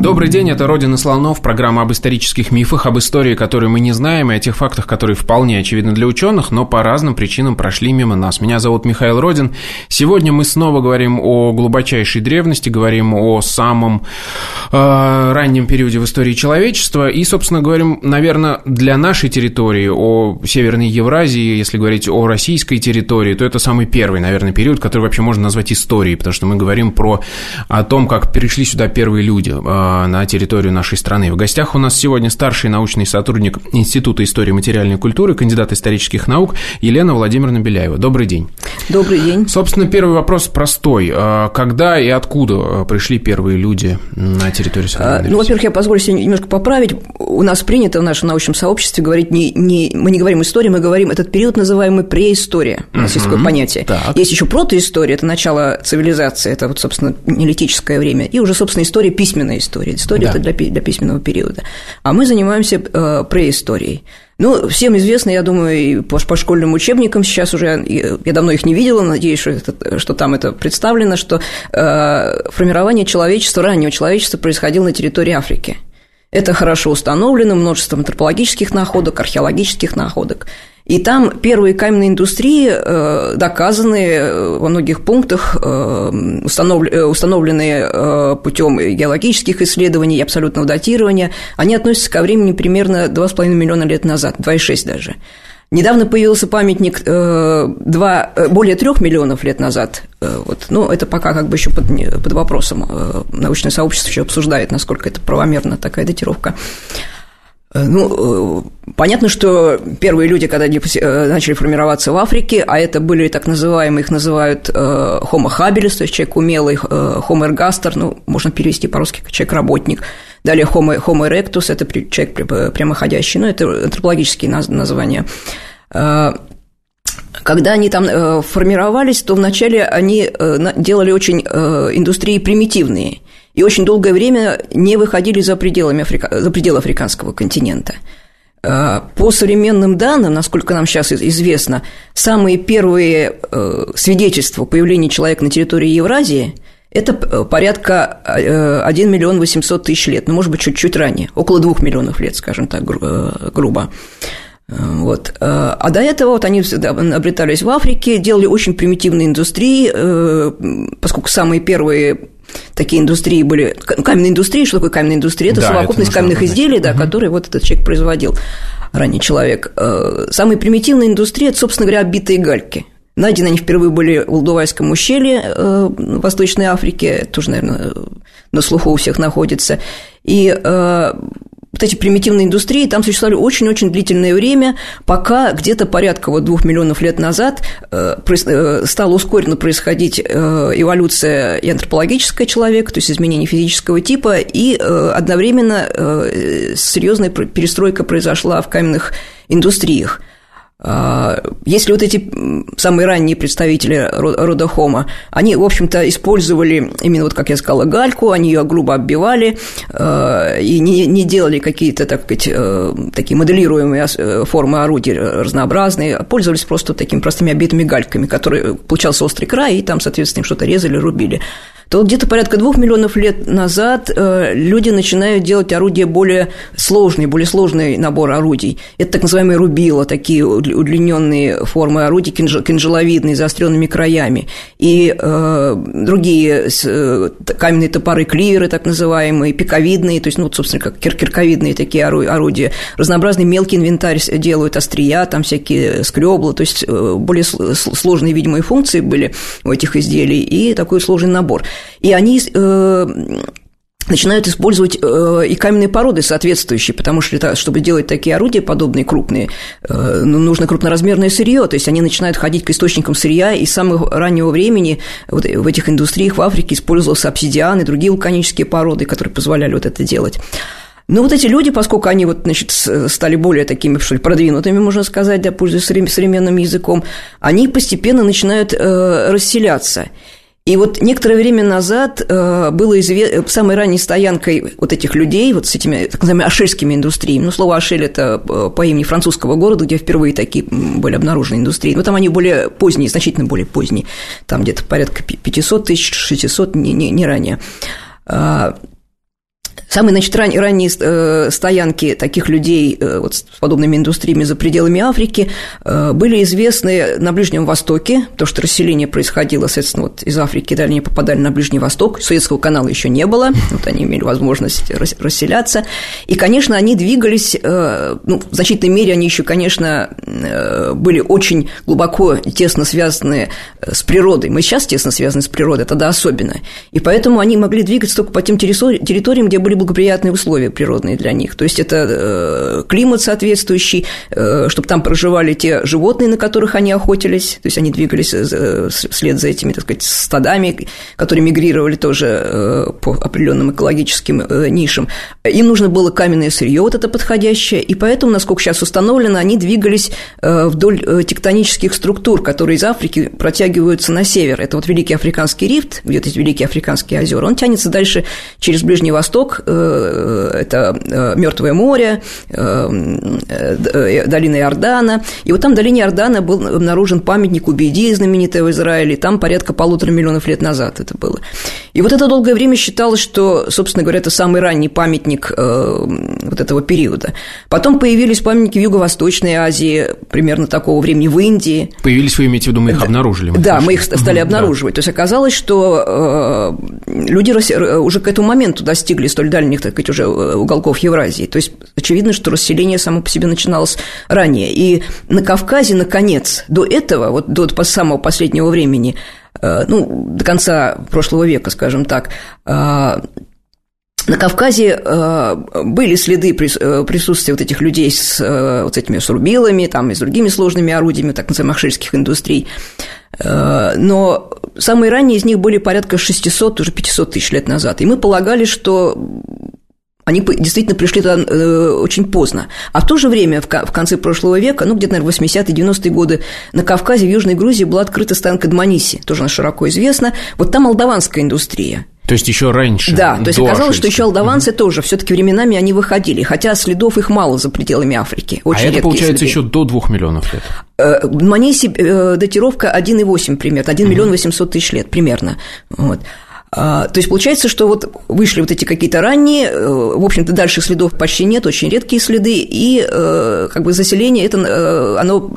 Добрый день, это «Родина слонов», программа об исторических мифах, об истории, которую мы не знаем, и о тех фактах, которые вполне очевидны для ученых, но по разным причинам прошли мимо нас. Меня зовут Михаил Родин. Сегодня мы снова говорим о глубочайшей древности, говорим о самом э, раннем периоде в истории человечества, и, собственно, говорим, наверное, для нашей территории, о Северной Евразии, если говорить о российской территории, то это самый первый, наверное, период, который вообще можно назвать историей, потому что мы говорим про о том, как перешли сюда первые люди э, на территорию нашей страны. В гостях у нас сегодня старший научный сотрудник Института истории материальной культуры, кандидат исторических наук Елена Владимировна Беляева. Добрый день. Добрый день. Собственно, первый вопрос простой. А когда и откуда а, пришли первые люди на территорию современной а, Ну, во-первых, я позволю себе немножко поправить. У нас принято в нашем научном сообществе говорить не, не мы не говорим история, мы говорим этот период называемый преистория. У нас есть такое понятие. Так. Есть еще протоистория, это начало цивилизации, это вот, собственно, неолитическое время, и уже, собственно, история письменная история история. История да. это для, для письменного периода. А мы занимаемся э, преисторией. Ну, всем известно, я думаю, и по, по школьным учебникам сейчас уже, я давно их не видела, надеюсь, что, это, что там это представлено, что э, формирование человечества, раннего человечества происходило на территории Африки. Это хорошо установлено множеством антропологических находок, археологических находок. И там первые каменные индустрии э, доказаны э, во многих пунктах, э, установленные путем геологических исследований и абсолютного датирования. Они относятся ко времени примерно 2,5 миллиона лет назад, 2,6 даже. Недавно появился памятник э, 2, более трех миллионов лет назад. вот, ну, это пока как бы еще под, под вопросом. научное сообщество еще обсуждает, насколько это правомерна такая датировка. Э, ну, э, понятно, что первые люди, когда э, начали формироваться в Африке, а это были так называемые, их называют homo habilis, то есть человек умелый, homo ergaster, ну, можно перевести по-русски как человек-работник. Далее homo, homo erectus, это человек прямоходящий, ну, это антропологические названия. Когда они там формировались, то вначале они делали очень индустрии примитивные – и очень долгое время не выходили за, пределами Африка... за пределы африканского континента. А, по современным данным, насколько нам сейчас известно, самые первые э, свидетельства появления человека на территории Евразии – это э, порядка 1 э, миллион 800 тысяч лет, ну, может быть, чуть-чуть ранее, около 2 миллионов лет, скажем так, грубо. Вот. А до этого вот они обретались в Африке, делали очень примитивные индустрии, поскольку самые первые такие индустрии были. Каменная индустрия, что такое каменная индустрия? Это да, совокупность это каменных изделий, да, угу. которые вот этот человек производил, ранний человек. Э, самая примитивная индустрия – это, собственно говоря, оббитые гальки. Найдены они впервые были в Лдувайском ущелье э, в Восточной Африке, тоже, наверное, на слуху у всех находится. И э, вот эти примитивные индустрии там существовали очень-очень длительное время, пока где-то порядка вот двух миллионов лет назад э, э, стала ускоренно происходить э, эволюция и антропологическая человека, то есть изменение физического типа, и одновременно серьезная перестройка произошла в каменных индустриях. А, если вот эти самые ранние представители рода Хома, они, в общем-то, использовали именно, вот как я сказала, гальку, они ее грубо оббивали а, и не, не делали какие-то, так сказать, э, такие моделируемые э, формы орудий разнообразные, а пользовались просто такими простыми обитыми гальками, которые получался острый край, и там, соответственно, что-то резали, рубили то где-то порядка двух миллионов лет назад э, люди начинают делать орудия более сложные, более сложный набор орудий. Это так называемые рубила, такие удлиненные формы орудий, кинжаловидные, заостренными краями. И э, другие э, каменные топоры, кливеры, так называемые, пиковидные, то есть, ну, собственно, как кир кирковидные такие орудия. Разнообразный мелкий инвентарь делают, острия, там всякие скребла, то есть более сложные видимые функции были у этих изделий и такой сложный набор и они э, начинают использовать э, и каменные породы соответствующие, потому что, чтобы делать такие орудия подобные крупные, э, ну, нужно крупноразмерное сырье, то есть они начинают ходить к источникам сырья, и с самого раннего времени вот в этих индустриях в Африке использовался обсидиан и другие вулканические породы, которые позволяли вот это делать. Но вот эти люди, поскольку они вот, значит, стали более такими, что ли, продвинутыми, можно сказать, да, пользуясь современным языком, они постепенно начинают э, расселяться. И вот некоторое время назад э, было известно, самой ранней стоянкой вот этих людей, вот с этими так называемыми ашельскими индустриями, ну, слово «ашель» – это э, по имени французского города, где впервые такие были обнаружены индустрии, но там они более поздние, значительно более поздние, там где-то порядка 500 тысяч, 600, не, не, не ранее. Самые, значит, ран, ранние э, стоянки таких людей э, вот, с подобными индустриями за пределами Африки э, были известны на Ближнем Востоке, то, что расселение происходило, соответственно, вот из Африки далее они попадали на Ближний Восток, Советского канала еще не было, вот они имели возможность расселяться, и, конечно, они двигались, ну, в значительной мере они еще, конечно, были очень глубоко, тесно связаны с природой. Мы сейчас тесно связаны с природой, тогда особенно. И поэтому они могли двигаться только по тем территориям, где были благоприятные условия природные для них. То есть это э, климат соответствующий, э, чтобы там проживали те животные, на которых они охотились, то есть они двигались э, вслед за этими, так сказать, стадами, которые мигрировали тоже по определенным экологическим нишам. Им нужно было каменное сырье вот это подходящее, и поэтому, насколько сейчас установлено, они двигались вдоль тектонических структур, которые из Африки протягиваются на север. Это вот Великий Африканский рифт, где-то Великие Африканские озера, он тянется дальше через Ближний Восток, это э, Мертвое море, э, долина Иордана. И вот там в долине Иордана был обнаружен памятник Убейди, знаменитый в Израиле, там порядка полутора миллионов лет назад это было. И вот это долгое время считалось, что, собственно говоря, это самый ранний памятник вот этого периода. Потом появились памятники в Юго-Восточной Азии, примерно такого времени, в Индии. Появились, вы имеете в виду, мы их да. обнаружили? Мы да, нашли. мы их стали обнаруживать. Да. То есть оказалось, что люди уже к этому моменту достигли столь дальних, так сказать, уже э, уголков Евразии. То есть очевидно, что расселение само по себе начиналось ранее. И на Кавказе, наконец, до этого, вот до самого последнего времени, э, ну, до конца прошлого века, скажем так, э, на Кавказе были следы присутствия вот этих людей с вот этими сурбилами, там и с другими сложными орудиями, так называемых шельских индустрий. Но самые ранние из них были порядка 600, уже 500 тысяч лет назад. И мы полагали, что они действительно пришли туда э, очень поздно. А в то же время, в конце прошлого века, ну, где-то, наверное, 80-е, 90-е годы, на Кавказе, в Южной Грузии была открыта станка Дманиси, тоже она широко известна. Вот там молдаванская индустрия. То есть еще раньше. Да, то есть оказалось, что еще алдаванцы угу. тоже все-таки временами они выходили, хотя следов их мало за пределами Африки. Очень а это получается следы. еще до двух миллионов лет. Э, Маниси э, датировка 1,8 примерно, 1 угу. миллион 800 тысяч лет примерно. Вот. А, то есть получается, что вот вышли вот эти какие-то ранние, э, в общем-то, дальше следов почти нет, очень редкие следы, и как бы заселение это оно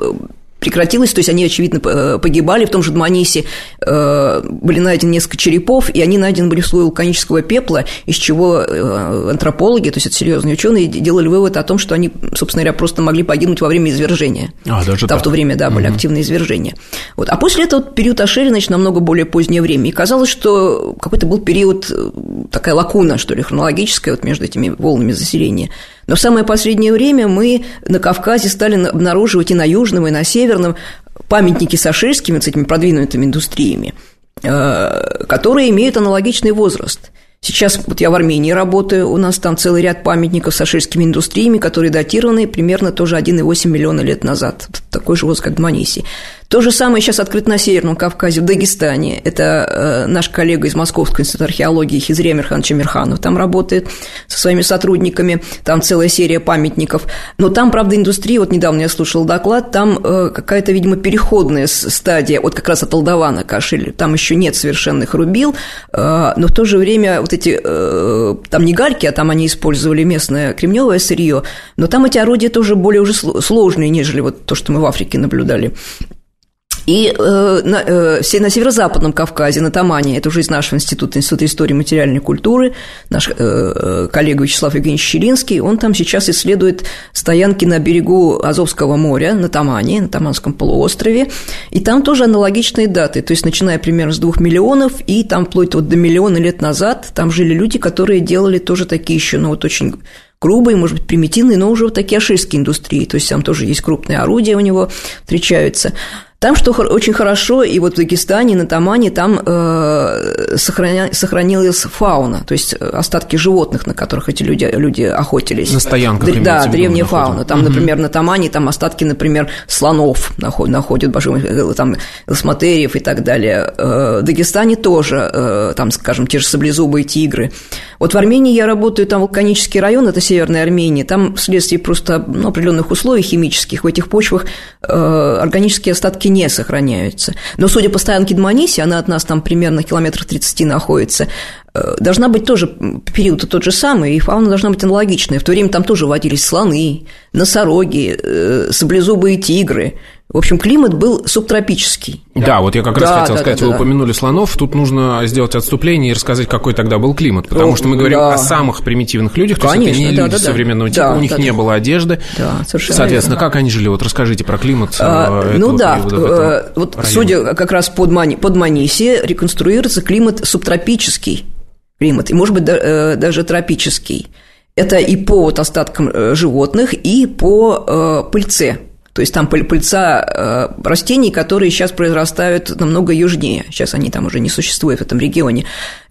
прекратилось, то есть они, очевидно, э, погибали. В том же Дманисе э, были найдены несколько черепов, и они найдены были в слое вулканического пепла, из чего э, антропологи, то есть это серьезные ученые, делали вывод о том, что они, собственно говоря, просто могли погибнуть во время извержения. А, даже Там так. в то время, да, были угу. активные извержения. Вот. А после этого период Ашери, значит, намного более позднее время. И казалось, что какой-то был период, такая лакуна, что ли, хронологическая вот между этими волнами заселения. Но в самое последнее время мы на Кавказе стали обнаруживать и на Южном, и на Северном памятники сашельскими, с этими продвинутыми индустриями, э, которые имеют аналогичный возраст – Сейчас вот я в Армении работаю, у нас там целый ряд памятников с аширскими индустриями, которые датированы примерно тоже 1,8 миллиона лет назад. Такой же возраст, как Дманиси. То же самое сейчас открыто на Северном Кавказе, в Дагестане. Это э, наш коллега из Московского института археологии Хизри Амирхан Чамирханов там работает со своими сотрудниками. Там целая серия памятников. Но там, правда, индустрия, вот недавно я слушал доклад, там э, какая-то, видимо, переходная стадия, вот как раз от Алдавана к Ашиль. Там еще нет совершенных рубил, э, но в то же время вот эти, э, там не гальки, а там они использовали местное кремневое сырье, но там эти орудия тоже более уже сложные, нежели вот то, что мы в Африке наблюдали. И э, на, э, на Северо-Западном Кавказе, на Тамане, это уже из нашего института, Института истории и материальной культуры, наш э, коллега Вячеслав Евгеньевич Щелинский, он там сейчас исследует стоянки на берегу Азовского моря, на Тамане, на Таманском полуострове, и там тоже аналогичные даты, то есть начиная примерно с двух миллионов, и там вплоть вот до миллиона лет назад там жили люди, которые делали тоже такие еще, ну вот очень грубые, может быть, примитивные, но уже вот такие аширские индустрии, то есть там тоже есть крупные орудия у него встречаются. Там, что очень хорошо, и вот в Дагестане, на Тамане, там э, сохраня, сохранилась фауна, то есть э, остатки животных, на которых эти люди, люди охотились. На стоянках. Д- да, древняя фауна. Там, угу. например, на Тамане, там остатки, например, слонов находят, находят э, там, элсматериев и так далее. Э, в Дагестане тоже, там, скажем, те же саблезубые тигры. Вот в Армении я работаю, там вулканический район, это Северная Армения, там вследствие просто ну, определенных условий химических в этих почвах э, органические остатки не сохраняются. Но судя по стоянке Дманиси, она от нас там примерно километрах 30 находится, э, должна быть тоже период тот же самый, и фауна должна быть аналогичная. В то время там тоже водились слоны, носороги, э, саблезубые тигры – в общем, климат был субтропический. Да, вот я как раз да, хотел да, сказать, да, вы да. упомянули слонов, тут нужно сделать отступление и рассказать, какой тогда был климат, потому О, что мы говорим да. о самых примитивных людях, то Конечно, есть это не да, люди да, современного типа, да, у них да, не да. было одежды. Да, совершенно Соответственно, верно. как они жили? Вот расскажите про климат а, э, Ну да, э, вот района. судя как раз под, Мани, под Маниси, реконструируется климат субтропический климат, и, может быть, э, даже тропический. Это и по вот остаткам животных, и по пыльце то есть там пыльца э, растений, которые сейчас произрастают намного южнее. Сейчас они там уже не существуют в этом регионе.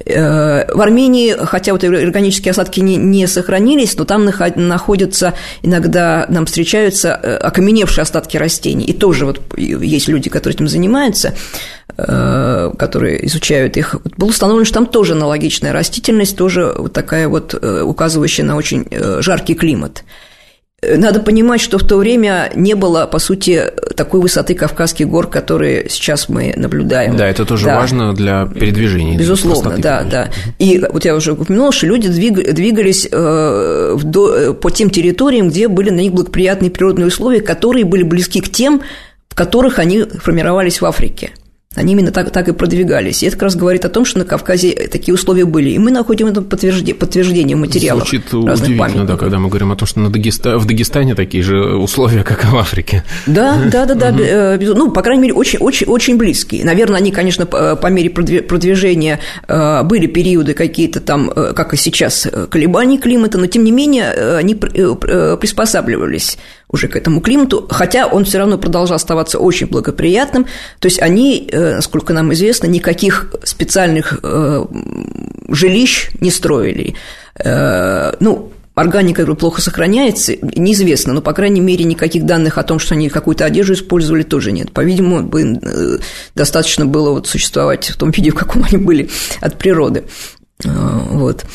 Э, в Армении, хотя вот органические осадки не, не сохранились, но там находятся, иногда нам встречаются э, окаменевшие остатки растений. И тоже вот есть люди, которые этим занимаются, которые изучают их. Было установлено, что там тоже аналогичная растительность, тоже вот такая вот указывающая на очень жаркий климат. Надо понимать, что в то время не было, по сути, такой высоты Кавказских гор, которые сейчас мы наблюдаем. Да, это тоже да. важно для передвижения. Безусловно, да, конечно. да. И вот я уже упомянула, что люди двигались э, по тем территориям, где были на них благоприятные природные условия, которые были близки к тем, в которых они формировались в Африке. Они именно так, так и продвигались. И это как раз говорит о том, что на Кавказе такие условия были. И мы находим это подтверждение, подтверждение материалов. Звучит удивительно, памятников. да, когда мы говорим о том, что на Дагеста... в Дагестане такие же условия, как и в Африке. Да, да, да, да. Угу. Ну, по крайней мере, очень, очень, очень близкие. Наверное, они, конечно, по мере продвижения э, были периоды какие-то там, э, как и сейчас, колебаний климата, но тем не менее они приспосабливались уже к этому климату, хотя он все равно продолжал оставаться очень благоприятным. То есть они, э, насколько нам известно, никаких специальных э, жилищ не строили. Э, ну, органика которая плохо сохраняется, неизвестно, но, по крайней мере, никаких данных о том, что они какую-то одежду использовали, тоже нет. По-видимому, достаточно было вот существовать в том виде, в каком они были от природы. Вот.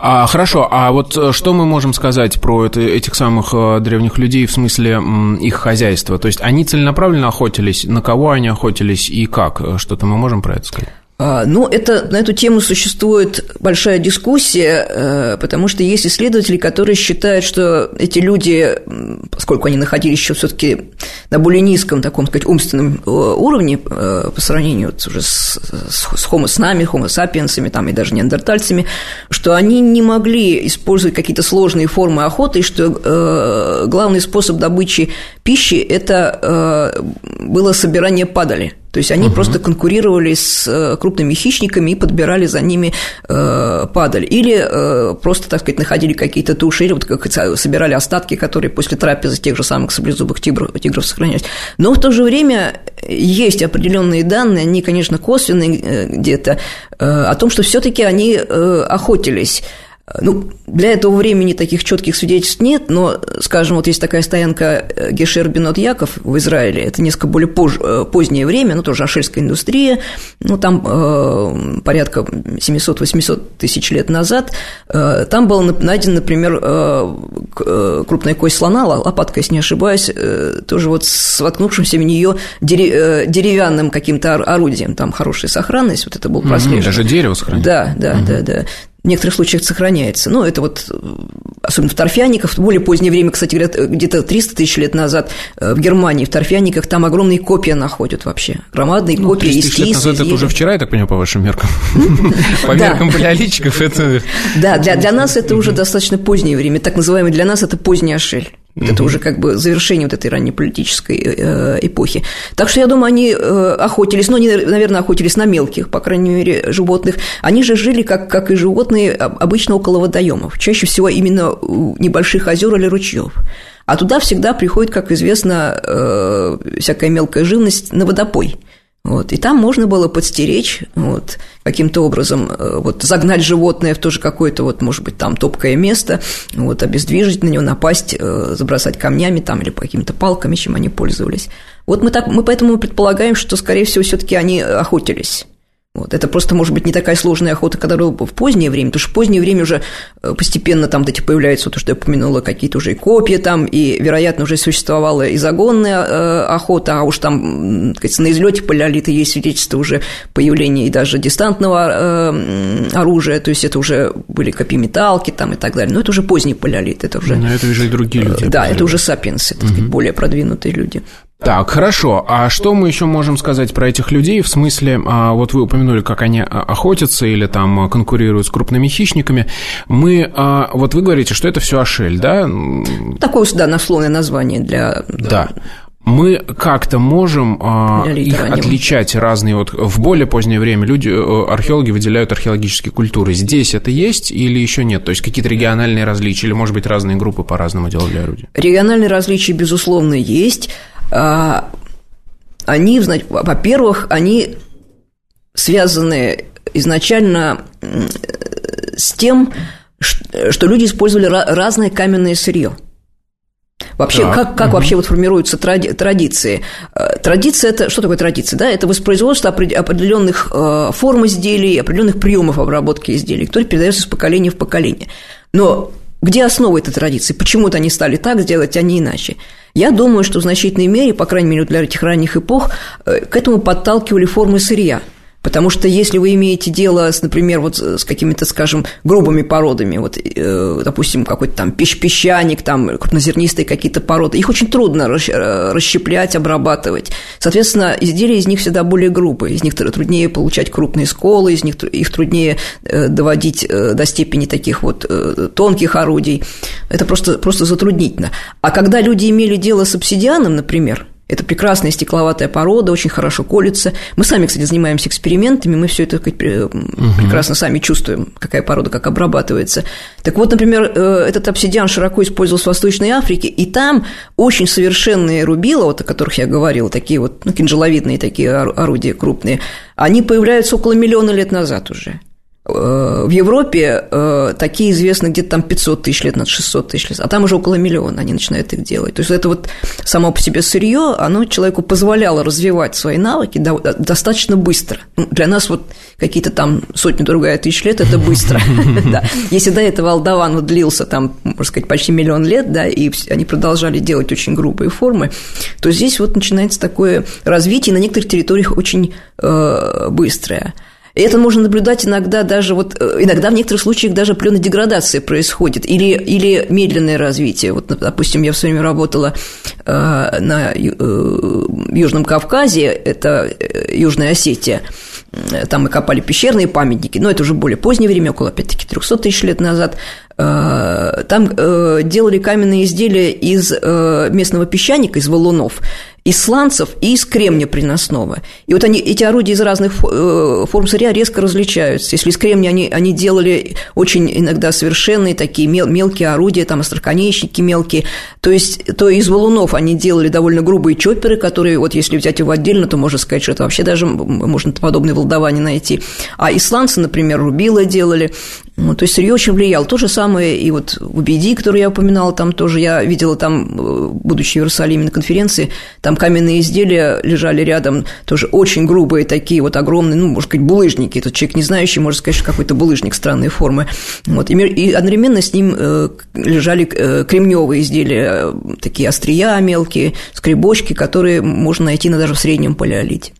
А, хорошо, а вот э, что мы можем сказать про это, этих самых э, древних людей в смысле их хозяйства? То есть они целенаправленно охотились, на кого они охотились и как? Э, что-то мы можем про это сказать? А, ну, это, на эту тему существует большая дискуссия, э, потому что есть исследователи, которые считают, что эти люди, поскольку они находились еще все-таки на более низком таком, сказать, умственном э, уровне э, по сравнению уже с, с homo с нами, homo сапиенсами там, и даже неандертальцами, что они не могли использовать какие-то сложные формы охоты, и что главный способ добычи пищи – это было собирание падали – то есть они угу. просто конкурировали с э, крупными хищниками и подбирали за ними э, падаль. Или э, просто, так сказать, находили какие-то туши, или вот как собирали остатки, которые после трапезы тех же самых саблезубых тигров, тигров сохранялись. Но в то же время есть определенные данные, они, конечно, косвенные э, где-то, э, о том, что все-таки они э, охотились ну, для этого времени таких четких свидетельств нет, но, скажем, вот есть такая стоянка э, Гешер Бенот Яков в Израиле, это несколько более пож, э, позднее время, ну, тоже ашельская индустрия, ну, там э, порядка 700-800 тысяч лет назад, э, там был найден, например, э, э, крупная кость слона, лопатка, если не ошибаюсь, э, тоже вот с воткнувшимся в нее деревянным каким-то орудием, там хорошая сохранность, вот это был прослежен. Mm-hmm, даже дерево сохранилось. Да, да, mm-hmm. да, да в некоторых случаях сохраняется. Ну, это вот, особенно в торфяниках, в более позднее время, кстати говоря, где-то 300 тысяч лет назад э, в Германии, в торфяниках, там огромные копии находят вообще, громадные ну, копии из лет назад это уже вчера, я так понимаю, по вашим меркам. По меркам палеолитчиков это... Да, для нас это уже достаточно позднее время, так называемый для нас это поздний Ашель. Вот Это уже как бы завершение вот этой ранней политической э, эпохи. Так что я думаю, они э, охотились, но они, наверное, охотились на мелких, по крайней мере, животных. Они же жили, как, как и животные, обычно около водоемов. Чаще всего именно у небольших озер или ручьев. А туда всегда приходит, как известно, э, всякая мелкая живность на водопой – вот, и там можно было подстеречь, вот, каким-то образом э, вот, загнать животное в тоже какое-то, вот, может быть, там топкое место, вот, обездвижить на него, напасть, э, забросать камнями там или какими-то палками, чем они пользовались. Вот мы, так, мы поэтому предполагаем, что, скорее всего, все таки они охотились вот. Это просто, может быть, не такая сложная охота, которая была в позднее время, потому что в позднее время уже э, постепенно там эти появляются, то, что я упомянула, какие-то уже и копья там, и, вероятно, уже существовала и загонная э, охота, а уж там, так сказать, на излете палеолита есть свидетельство уже появления и даже дистантного э, оружия, то есть это уже были копьеметалки там и так далее, но это уже поздний палеолит, это уже... Но это уже и другие люди. Да, это уже сапиенсы, так сказать, угу. более продвинутые люди. Так, хорошо. А что мы еще можем сказать про этих людей? В смысле, а, вот вы упомянули, как они а, охотятся или там конкурируют с крупными хищниками. Мы, а, вот вы говорите, что это все Ашель, да? Такое, да, насловное название для... Да. Мы как-то можем э, их раннего. отличать разные вот в более позднее время люди э, археологи выделяют археологические культуры. Здесь это есть или еще нет? То есть какие-то региональные различия или может быть разные группы по-разному делали орудия? Региональные различия безусловно есть. А, они, во-первых, они связаны изначально с тем, что люди использовали разное каменное сырье. Вообще, так. как, как угу. вообще вот формируются тради, традиции? Э, традиция это что такое традиция? Да, это воспроизводство определенных э, форм изделий, определенных приемов обработки изделий, которые передаются из поколения в поколение. Но где основа этой традиции? Почему-то они стали так сделать, а не иначе. Я думаю, что в значительной мере, по крайней мере, для этих ранних эпох, э, к этому подталкивали формы сырья – Потому что если вы имеете дело, с, например, вот с какими-то, скажем, грубыми породами, вот, э, допустим, какой-то там песчаник, там крупнозернистые какие-то породы, их очень трудно э, расщеплять, обрабатывать. Соответственно, изделия из них всегда более грубые, из них труднее получать крупные сколы, из них их труднее э, доводить до степени таких вот тонких орудий. Это просто, просто затруднительно. А когда люди имели дело с обсидианом, например, это прекрасная стекловатая порода, очень хорошо колется. Мы сами, кстати, занимаемся экспериментами, мы все это сказать, прекрасно сами чувствуем, какая порода как обрабатывается. Так вот, например, э, этот обсидиан широко использовался в Восточной Африке, и там очень совершенные рубила, вот о которых я говорила, такие вот ну, кинжаловидные такие орудия крупные, они появляются около миллиона лет назад уже. Э, в Европе э, такие известны где-то там 500 тысяч лет, над 600 тысяч лет, а там уже около миллиона они начинают их делать. То есть это вот само по себе сырье, оно человеку позволяло развивать свои навыки достаточно быстро. Ну, для нас вот какие-то там сотни другая тысяч лет – это быстро. Если до этого Алдаван длился там, можно сказать, почти миллион лет, да, и они продолжали делать очень грубые формы, то здесь вот начинается такое развитие, на некоторых территориях очень э, быстрое. И это можно наблюдать иногда даже вот, э, иногда в некоторых случаях даже определенная деградация происходит или, или медленное развитие. Вот, допустим, я в свое время работала э, на э, Южном Кавказе, это Южная Осетия, там мы копали пещерные памятники, но это уже более позднее время, около, опять-таки, 300 тысяч лет назад. Там делали каменные изделия из местного песчаника, из валунов из сланцев и из кремния приносного. И вот они, эти орудия из разных э, форм сырья резко различаются. Если из кремния они, они делали очень иногда совершенные такие мел, мелкие орудия, там остроконечники мелкие, то есть то из валунов они делали довольно грубые чопперы, которые, вот если взять его отдельно, то можно сказать, что это вообще даже можно подобные волдования найти. А из сланца, например, рубила делали, ну, то есть сырье очень влияло. То же самое и вот в Убеди, который я упоминала, там тоже я видела там, э, будучи в Иерусалиме на конференции, там каменные изделия лежали рядом, тоже очень грубые такие вот огромные, ну, может быть, булыжники. Этот человек не знающий может сказать, что какой-то булыжник странной формы. Вот. И одновременно с ним э, лежали э, кремневые изделия, такие острия мелкие, скребочки, которые можно найти даже в среднем палеолите.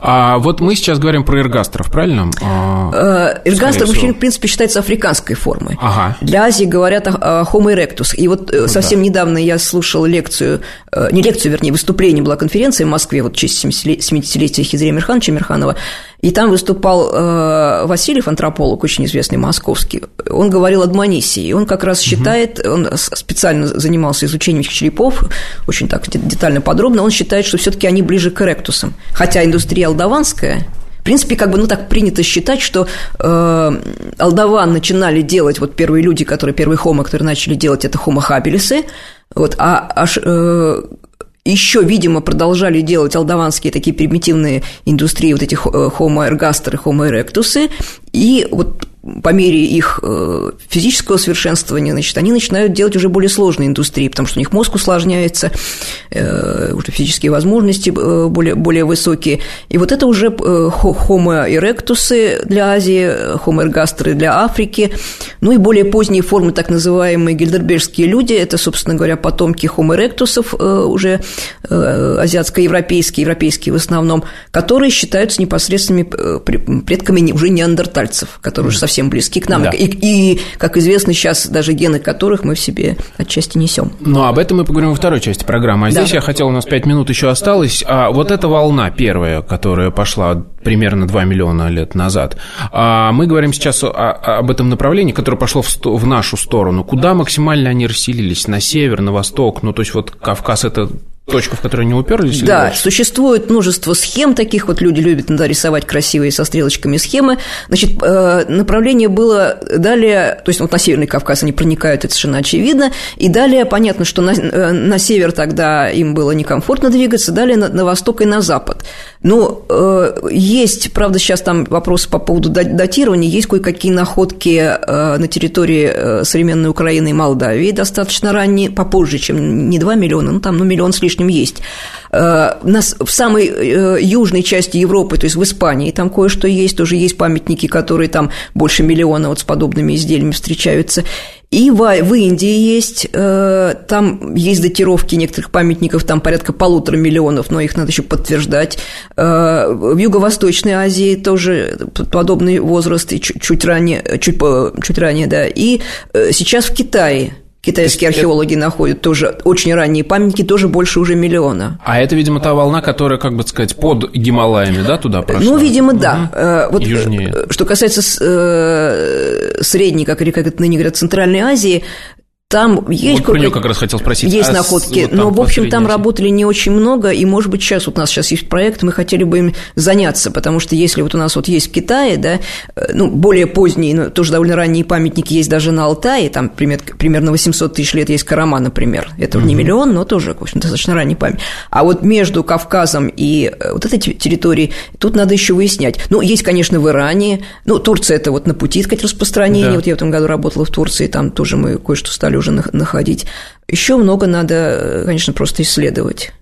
А вот мы сейчас говорим про эргастров, правильно? А, э, Эргастр вообще, в принципе, считается африканской формой. Ага. Для Азии говорят о Homo erectus. И вот э, ну, совсем да. недавно я слушал лекцию, э, не лекцию, вернее, выступление, была конференция в Москве, вот в честь 70-летия Хизри Амирхановича Амирханова, И там выступал э, Васильев, антрополог, очень известный московский. Он говорил о Дманисии. И он как раз считает, угу. он специально занимался изучением этих черепов, очень так детально, подробно. Он считает, что все-таки они ближе к эректусам. Хотя индустрия алдаванская, в принципе, как бы, ну, так принято считать, что э, алдаван начинали делать, вот первые люди, которые, первые хомо, которые начали делать, это хомо хабилисы, вот, а аж, э, еще, видимо, продолжали делать алдаванские такие примитивные индустрии, вот эти homo ergaster и homo erectus, и вот по мере их э, физического совершенствования, значит, они начинают делать уже более сложные индустрии, потому что у них мозг усложняется, э, уже физические возможности э, более, более высокие. И вот это уже Homo erectus для Азии, Homo ergaster для Африки, ну и более поздние формы, так называемые гильдербергские люди, это, собственно говоря, потомки Homo erectus, уже азиатско-европейские, европейские в основном, которые считаются непосредственными предками уже неандертальцев, которые уже совсем близки к нам. Да. И, и, как известно, сейчас даже гены которых мы в себе отчасти несем. Ну, об этом мы поговорим во второй части программы. А да. здесь я хотел, у нас 5 минут еще осталось. А вот эта волна первая, которая пошла примерно 2 миллиона лет назад. А мы говорим сейчас о, об этом направлении, которое пошло в, сто, в нашу сторону. Куда максимально они расселились? На север, на восток? Ну, то есть вот Кавказ – это точка, в которой они уперлись? Да, существует множество схем таких, вот люди любят иногда рисовать красивые со стрелочками схемы. Значит, э, направление было далее, то есть вот на Северный Кавказ они проникают, это совершенно очевидно, и далее понятно, что на, э, на север тогда им было некомфортно двигаться, далее на, на восток и на запад. Но э, есть, правда, сейчас там вопрос по поводу датирования, есть кое-какие находки на территории современной Украины и Молдавии, достаточно ранние, попозже, чем не 2 миллиона, ну там, ну, миллион с лишним есть. Э, нас в самой э, южной части Европы, то есть в Испании, там кое-что есть, тоже есть памятники, которые там больше миллиона вот с подобными изделиями встречаются. И в, Индии есть, э, там есть датировки некоторых памятников, там порядка полутора миллионов, но их надо еще подтверждать. В Юго-Восточной Азии тоже подобный возраст, и чуть, чуть ранее, чуть, чуть ранее, да. И сейчас в Китае Китайские археологи это... находят тоже очень ранние памятники, тоже больше уже миллиона. А это, видимо, та волна, которая, как бы сказать, под Гималаями, да, туда прошла? Ну, видимо, да. Угу. Вот, Южнее. Э, что касается э, средней, как, как это ныне говорят, Центральной Азии, там есть... Вот про нее как раз хотел спросить. Есть а находки, вот но, в общем, там работали не очень много, и, может быть, сейчас вот у нас сейчас есть проект, мы хотели бы им заняться, потому что если вот у нас вот есть в Китае, да, э, ну, более поздние, но тоже довольно ранние памятники есть даже на Алтае, там примерно 800 тысяч лет есть Карама, например, это угу. не миллион, но тоже, в общем, достаточно ранний память. А вот между Кавказом и э, вот этой территорией, тут надо еще выяснять. Ну, есть, конечно, в Иране, ну, Турция – это вот на пути, так сказать, распространения, да. вот я в этом году работала в Турции, там тоже мы кое-что стали уже находить. Еще много надо, конечно, просто исследовать.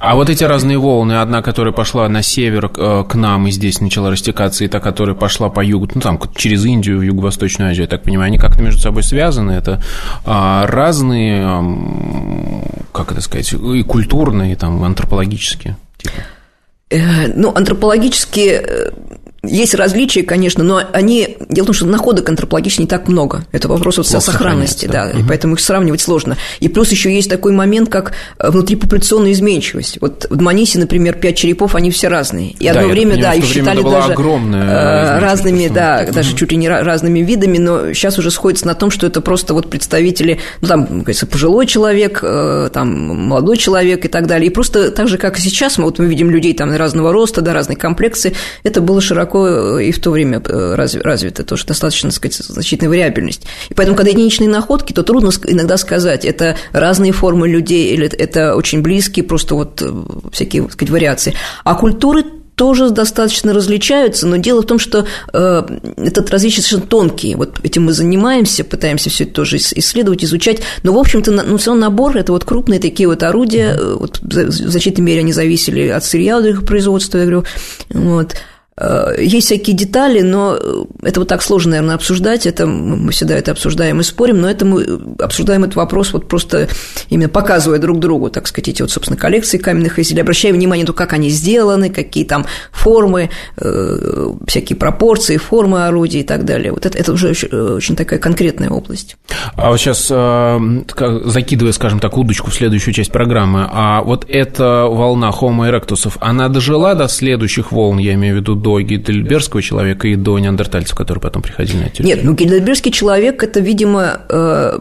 А вот эти разные волны, одна, которая пошла на север э, к нам и здесь начала растекаться, и та, которая пошла по югу, ну там через Индию, в Юго-Восточную Азию, я так понимаю, они как-то между собой связаны. Это а, разные, как это сказать, и культурные, и там антропологические. Типа. Э, ну, антропологические э, есть различия, конечно, но они... Дело в том, что находок антропологических не так много. Это вопрос вот сохранности, да, угу. и поэтому их сравнивать сложно. И плюс еще есть такой момент, как э, внутрипопуляционная изменчивость. Вот в Дманисе, например, пять черепов, они все разные. И одно да, время, да, их считали даже э, разными, да, даже угу. чуть ли не разными видами, но сейчас уже сходится на том, что это просто вот представители, ну, там, кажется, пожилой человек, э, там, молодой человек и так далее. И просто так же, как и сейчас, мы вот мы видим людей там разного роста, да, разной комплекции, это было широко широко и в то время э, развито, тоже достаточно, так сказать, значительная вариабельность. И поэтому, когда единичные находки, то трудно иногда сказать, это разные формы людей или это очень близкие, просто вот э, всякие, так сказать, вариации. А культуры тоже достаточно различаются, но дело в том, что э, этот различия совершенно тонкие. Вот этим мы занимаемся, пытаемся все это тоже исследовать, изучать. Но, в общем-то, ну, все набор – это вот крупные такие вот орудия. Вот, в значительной мере они зависели от сырья, от их производства, я говорю. Вот. Э, есть всякие детали, но это вот так сложно, наверное, обсуждать. Это мы всегда это обсуждаем и спорим, но это мы обсуждаем этот вопрос вот просто именно показывая друг другу, так сказать, эти вот, собственно, коллекции каменных изделий, обращая внимание на то, как они сделаны, какие там формы, э, всякие пропорции, формы орудий и так далее. Вот это, это уже очень, такая конкретная область. А вот сейчас, э, закидывая, скажем так, удочку в следующую часть программы, а вот эта волна Homo erectus, она дожила до следующих волн, я имею в виду до гейдельбергского человека и до неандертальцев, которые потом приходили на территорию? Нет, ну гейдельбергский человек – это, видимо, э,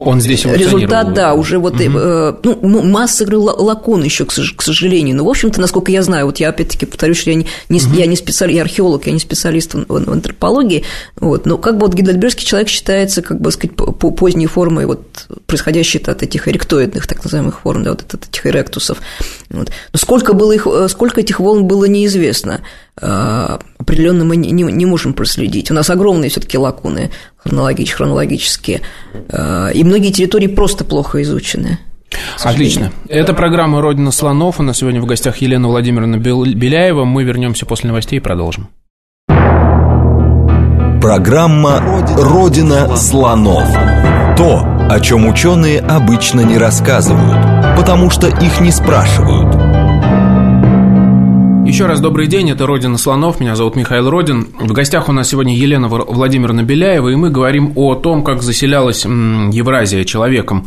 он здесь Результат, да, уже вот угу. э, ну, масса лакун еще, к сожалению. Но, в общем-то, насколько я знаю, вот я опять-таки повторюсь, что я не, не, угу. я не специалист, я археолог, я не специалист в, в, в антропологии, вот, но как бы вот гидельбергский человек считается, как бы сказать, по поздней формой, вот, происходящей от этих эректоидных, так называемых форм, да, вот от этих эректусов. Вот. Но сколько, было их, э, сколько этих волн было неизвестно. Э, определенно мы не, не можем проследить. У нас огромные все-таки лакуны хронологич, хронологические, э, и многие территории просто плохо изучены. Отлично. Это программа «Родина слонов». У нас сегодня в гостях Елена Владимировна Беляева. Мы вернемся после новостей и продолжим. Программа «Родина слонов». То, о чем ученые обычно не рассказывают, потому что их не спрашивают – еще раз добрый день, это «Родина слонов», меня зовут Михаил Родин. В гостях у нас сегодня Елена Владимировна Беляева, и мы говорим о том, как заселялась Евразия человеком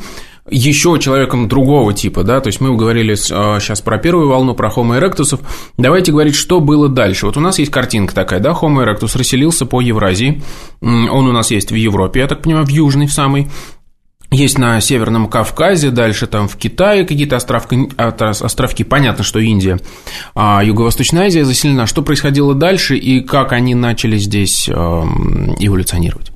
еще человеком другого типа, да, то есть мы говорили сейчас а, про первую волну, про Homo erectus, давайте говорить, что было дальше. Вот у нас есть картинка такая, да, Homo erectus расселился по Евразии, он у нас есть в Европе, я так понимаю, в Южной в самой, есть на Северном Кавказе, дальше там в Китае какие-то островки, островки, понятно, что Индия, а Юго-Восточная Азия заселена. Что происходило дальше и как они начали здесь эм, эволюционировать?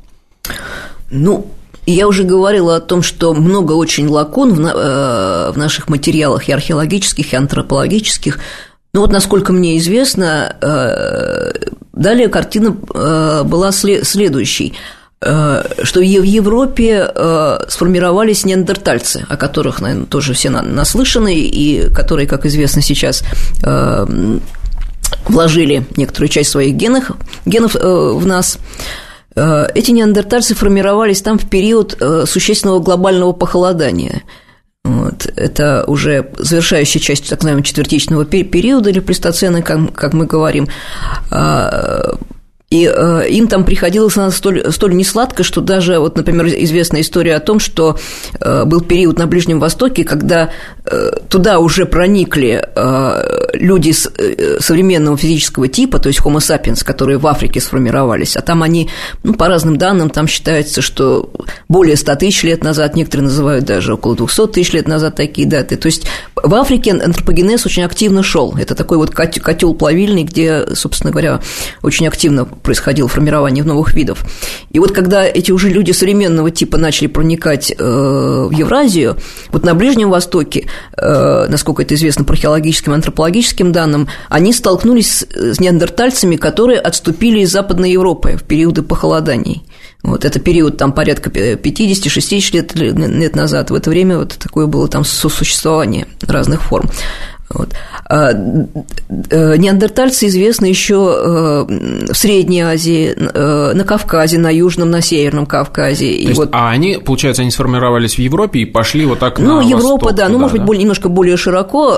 Ну, я уже говорила о том, что много очень лакун в, э, в наших материалах и археологических, и антропологических. Ну вот, насколько мне известно, э, далее картина э, была следующей – что в Европе э, сформировались неандертальцы, о которых, наверное, тоже все наслышаны, и которые, как известно сейчас, э, вложили некоторую часть своих генов, генов в нас. Эти неандертальцы формировались там в период существенного глобального похолодания. Вот. Это уже завершающая часть так называемого четвертичного периода или плестоцена, как, как мы говорим. И э, им там приходилось на столь, столь несладко, что даже, вот, например, известная история о том, что э, был период на Ближнем Востоке, когда туда уже проникли э, люди э, современного физического типа, то есть Homo sapiens, которые в Африке сформировались, а там они, ну, по разным данным, там считается, что более 100 тысяч лет назад, некоторые называют даже около 200 тысяч лет назад такие даты. То есть в Африке антропогенез очень активно шел. Это такой вот котел плавильный, где, собственно говоря, очень активно происходило формирование новых видов. И вот когда эти уже люди современного типа начали проникать э, в Евразию, вот на Ближнем Востоке, э, насколько это известно по археологическим антропологическим данным, они столкнулись с неандертальцами, которые отступили из Западной Европы в периоды похолоданий. Вот это период там порядка 50-60 лет, лет назад. В это время вот такое было там сосуществование разных форм. Вот. А, э, неандертальцы известны еще э, в Средней Азии, э, на Кавказе, на Южном, на Северном Кавказе. И есть, вот... А они, получается, они сформировались в Европе и пошли вот так ну, на Европа, восток, да, ну, может да? быть, более, немножко более широко.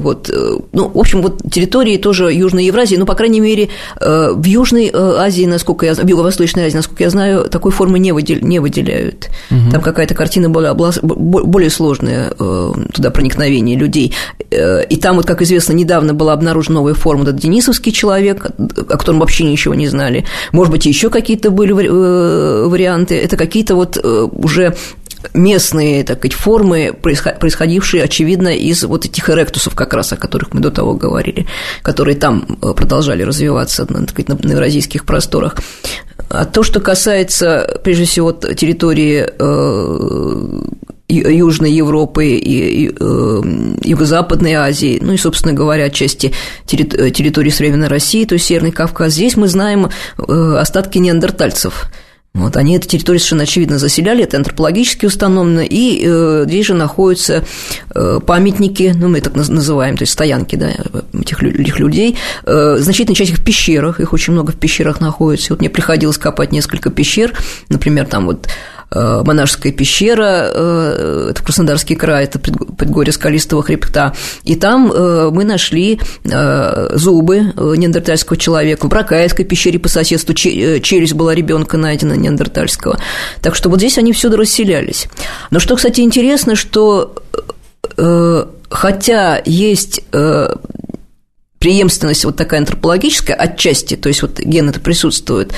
Вот, ну, в общем, вот территории тоже Южной Евразии, ну, по крайней мере, в Южной Азии, насколько я знаю, в Юго-Восточной Азии, насколько я знаю, такой формы не, выдел, не выделяют. Угу. Там какая-то картина была, более сложная, туда проникновение людей и там, вот, как известно, недавно была обнаружена новая форма, этот денисовский человек, о котором вообще ничего не знали. Может быть, еще какие-то были э, варианты. Это какие-то вот э, уже местные, так сказать, формы, происходившие, очевидно, из вот этих эректусов, как раз о которых мы до того говорили, которые там продолжали развиваться, так сказать, на евразийских просторах. А то, что касается, прежде всего, территории Южной Европы и э, Юго-Западной Азии, ну и, собственно говоря, отчасти территории современной России, то есть Северный Кавказ. Здесь мы знаем э, остатки неандертальцев. Вот, они эту территорию совершенно очевидно заселяли, это антропологически установлено, и э, здесь же находятся э, памятники, ну, мы так называем, то есть стоянки да, этих, этих людей, э, значительная часть их в пещерах, их очень много в пещерах находится. Вот мне приходилось копать несколько пещер, например, там вот монашеская пещера, э, это Краснодарский край, это предгорье скалистого хребта, и там э, мы нашли зубы неандертальского человека. В Бракаевской пещере по соседству челюсть была ребенка найдена неандертальского. Так что вот здесь они всюду расселялись. Но что, кстати, интересно, что хотя есть преемственность вот такая антропологическая отчасти, то есть вот ген это присутствует,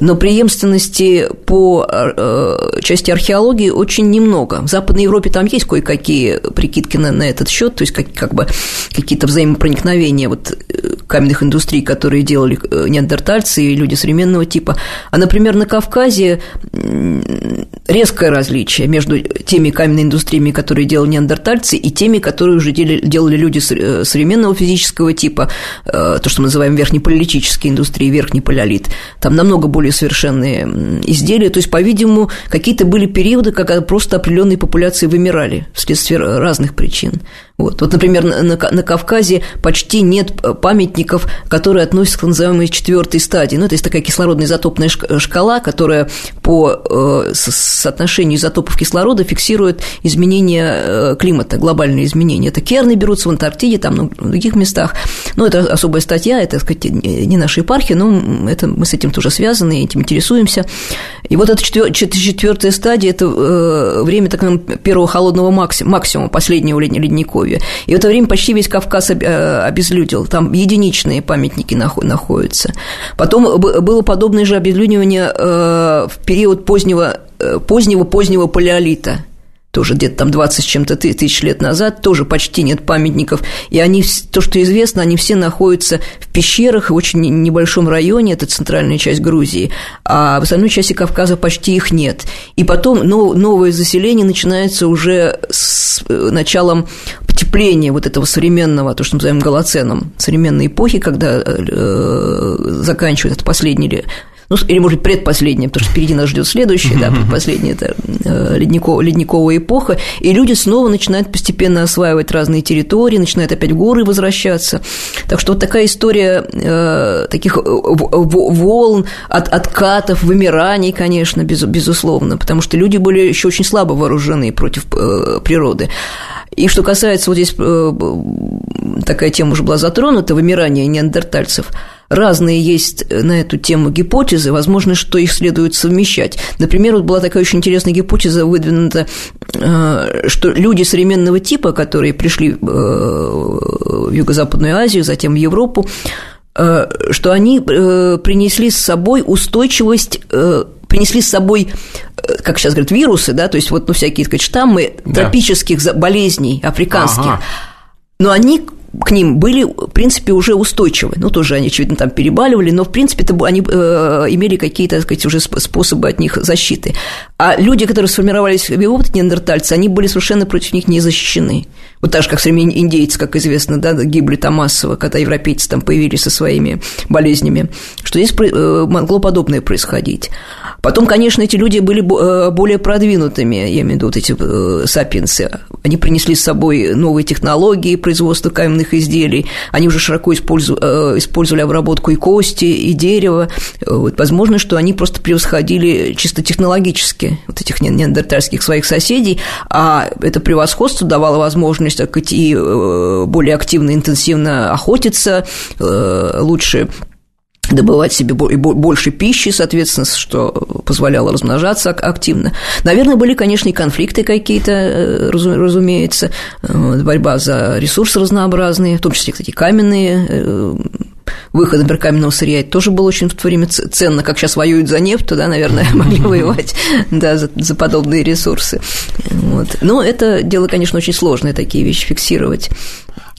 но преемственности по э, части археологии очень немного. В Западной Европе там есть кое-какие прикидки на, на этот счет, то есть как, как бы какие-то взаимопроникновения вот э, каменных индустрий, которые делали э, неандертальцы и люди современного типа. А, например, на Кавказе резкое различие между теми каменными индустриями, которые делали неандертальцы, и теми, которые уже делали люди современного физического типа, то, что мы называем верхнеполитические индустрии, верхний палеолит. Там намного более более совершенные изделия. То есть, по-видимому, какие-то были периоды, когда просто определенные популяции вымирали вследствие разных причин. Вот, вот например, на, на Кавказе почти нет памятников, которые относятся к называемой четвертой стадии. Ну, это есть такая кислородно-изотопная шкала, которая по э, соотношению изотопов кислорода фиксирует изменения э, климата, глобальные изменения. Это керны берутся в Антарктиде, там, ну, в других местах. Ну, это особая статья, это, так сказать, не наша епархия, но это, мы с этим тоже связаны, этим интересуемся. И вот эта четвертая стадия – это э, время так первого холодного максимума, последнего ледниковья Подмосковье. И в это время почти весь Кавказ э, обезлюдил. Там единичные памятники находятся. Потом было подобное же обезлюдивание э, в период позднего э, позднего-позднего палеолита – тоже где-то там 20 с чем-то тысяч лет назад, тоже почти нет памятников, и они, то, что известно, они все находятся в пещерах в очень небольшом районе, это центральная часть Грузии, а в остальной части Кавказа почти их нет. И потом новое заселение начинается уже с э, началом потепления вот этого современного, то, что мы называем голоценом, современной эпохи, когда э, заканчивается это последний ну, или, может быть, предпоследняя, потому что впереди нас ждет следующая, да, предпоследняя это э, ледниковая, ледниковая эпоха, и люди снова начинают постепенно осваивать разные территории, начинают опять в горы возвращаться. Так что вот такая история э, таких э, волн, от, откатов, вымираний, конечно, без, безусловно, потому что люди были еще очень слабо вооружены против э, природы. И что касается, вот здесь э, такая тема уже была затронута, вымирание неандертальцев – разные есть на эту тему гипотезы, возможно, что их следует совмещать. Например, вот была такая очень интересная гипотеза выдвинута, э, что люди современного типа, которые пришли э, в Юго-Западную Азию, затем в Европу, что они принесли с собой устойчивость принесли с собой, как сейчас говорят, вирусы, да, то есть вот ну, всякие, так сказать, штаммы да. тропических болезней африканских, ага. но они к ним были, в принципе, уже устойчивы. Ну, тоже они, очевидно, там перебаливали, но, в принципе, это, они э, имели какие-то, так сказать, уже способы от них защиты. А люди, которые сформировались в его неандертальцы, они были совершенно против них не защищены. Вот так же, как среди индейцы, как известно, да, гибли там массово, когда европейцы там появились со своими болезнями, что здесь э, могло подобное происходить. Потом, конечно, эти люди были э, более продвинутыми, я имею в виду вот эти э, сапиенсы. Они принесли с собой новые технологии производства каменных изделий, они уже широко использовали обработку и кости, и дерева. Вот, возможно, что они просто превосходили чисто технологически вот этих неандертальских своих соседей, а это превосходство давало возможность так и э, более активно, интенсивно охотиться, э, лучше добывать себе больше пищи, соответственно, что позволяло размножаться активно. Наверное, были, конечно, и конфликты какие-то, э, разумеется, борьба за ресурсы разнообразные, в том числе, кстати, каменные, выход, например, каменного сырья, это тоже было очень в то время ценно, как сейчас воюют за нефть, да, наверное, могли воевать да, за, за подобные ресурсы. Вот. Но это дело, конечно, очень сложное, такие вещи фиксировать.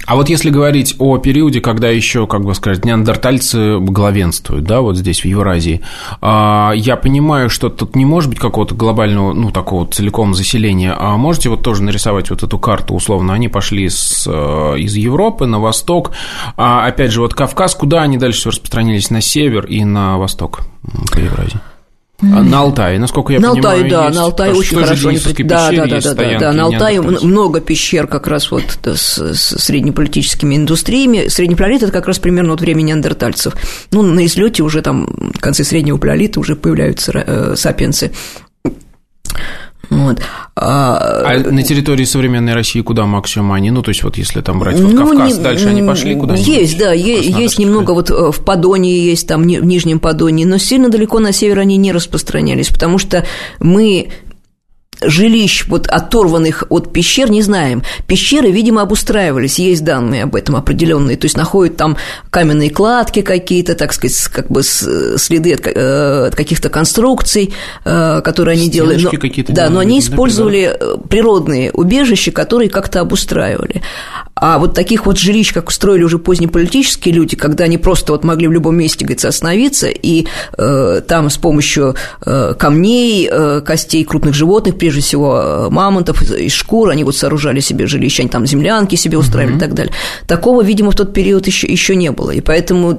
А вот если говорить о периоде, когда еще, как бы сказать, неандертальцы главенствуют, да, вот здесь, в Евразии, а, я понимаю, что тут не может быть какого-то глобального, ну, такого целиком заселения, а можете вот тоже нарисовать вот эту карту, условно, они пошли с, э, из Европы на восток, а опять же, вот Кавказ, куда они дальше распространились, на север и на восток по Евразии? А на Алтае, насколько я на понимаю, Алтае, да, есть, на Алтае очень хорошо. Они... Да, да, да, да, да, да, на Алтае много пещер как раз вот с, с среднеполитическими индустриями. Средний палеолит – это как раз примерно от времени неандертальцев. Ну, на излете уже там в конце среднего палеолита уже появляются э, сапиенсы. Вот. А, а на территории современной России куда максимум они? Ну, то есть, вот если там брать вот ну, Кавказ, не, дальше они пошли куда Есть, да, есть, есть немного, вот э, в Подонии есть, там, в Нижнем Подонии, но сильно далеко на север они не распространялись, потому что мы жилищ, вот оторванных от пещер, не знаем. Пещеры, видимо, обустраивались, есть данные об этом определенные, то есть находят там каменные кладки какие-то, так сказать, как бы следы от, э, от каких-то конструкций, э, которые они делали. Но, да, но они использовали да? природные убежища, которые как-то обустраивали. А вот таких вот жилищ, как устроили уже позднеполитические люди, когда они просто вот могли в любом месте, говорится, остановиться, и э, там с помощью э, камней, э, костей крупных животных, прежде всего э, мамонтов, из, из шкур, они вот сооружали себе жилища, они там землянки себе устраивали mm-hmm. и так далее. Такого, видимо, в тот период еще, еще не было, и поэтому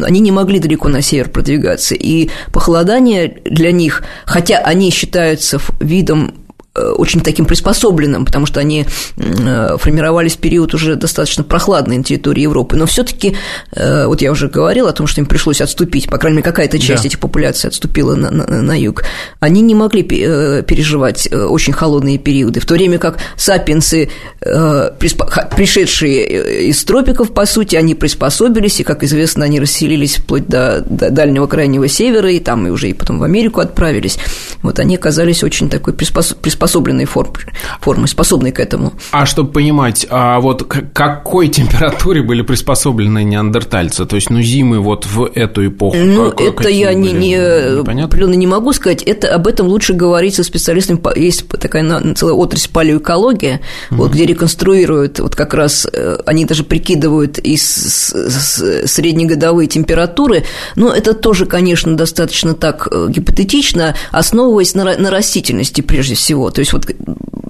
они не могли далеко на север продвигаться, и похолодание для них, хотя они считаются видом очень таким приспособленным, потому что они э, формировались в период уже достаточно прохладной на территории Европы. Но все-таки, э, вот я уже говорил о том, что им пришлось отступить, по крайней мере, какая-то часть да. этих популяций отступила на, на, на юг. Они не могли переживать очень холодные периоды, в то время как сапиенсы, пришедшие из тропиков, по сути, они приспособились, и, как известно, они расселились вплоть до, до дальнего крайнего севера, и там и уже и потом в Америку отправились. Вот они оказались очень такой приспособленной приспособленной форм, формы, способной к этому. А чтобы понимать, а вот к какой температуре были приспособлены неандертальцы? То есть, ну, зимы вот в эту эпоху? Ну, как, это я не, не, определенно не могу сказать. Это, об этом лучше говорить со специалистами. Есть такая целая отрасль палеоэкология, угу. вот, где реконструируют, вот как раз э, они даже прикидывают из среднегодовые температуры. Но это тоже, конечно, достаточно так э, гипотетично, основываясь на, на растительности прежде всего. То есть вот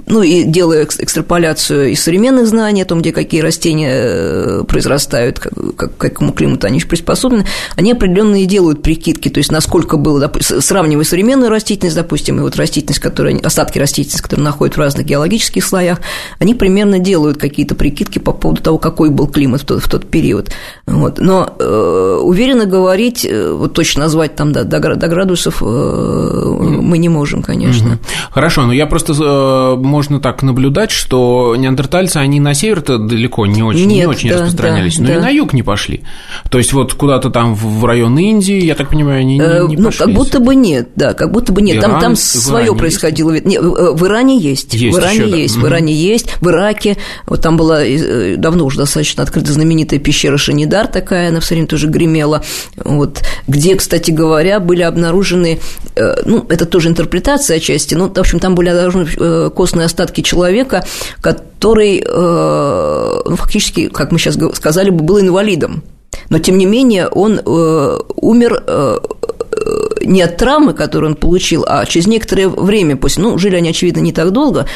ну и делая экстраполяцию из современных знаний о том, где какие растения э, произрастают, как, как, к какому климату они приспособлены, они определенные делают прикидки, то есть насколько было, допустим, сравнивая современную растительность, допустим, и вот растительность, которая, остатки растительности, которые находят в разных геологических слоях, они примерно делают какие-то прикидки по поводу того, какой был климат в тот, в тот период. Вот. Но э, уверенно говорить, э, вот точно назвать там до, до, до градусов э, мы не можем, конечно. Хорошо, но я просто э, можно так наблюдать, что неандертальцы, они на север-то далеко не очень, Нет, не очень да, распространялись, да, но да. и на юг не пошли. То есть вот куда-то там в район Индии, я так понимаю, они не, не ну, пошли. как будто бы нет, да, как будто бы нет. Иран, там, там свое происходило. Есть? Нет, в Иране есть, есть в Иране еще, есть, да. в Иране есть, в Ираке, вот там была э, давно уже достаточно открыта знаменитая пещера Шанидар такая, она все время тоже гремела, вот, где, кстати говоря, были обнаружены, э, ну, это тоже интерпретация отчасти, но, в общем, там были обнаружены э, костные костные остатки человека, который, э, ну, фактически, как мы сейчас сказали бы, был инвалидом. Но, тем не менее, он э, умер э, не от травмы, которую он получил, а через некоторое время после, ну, жили они, очевидно, не так долго,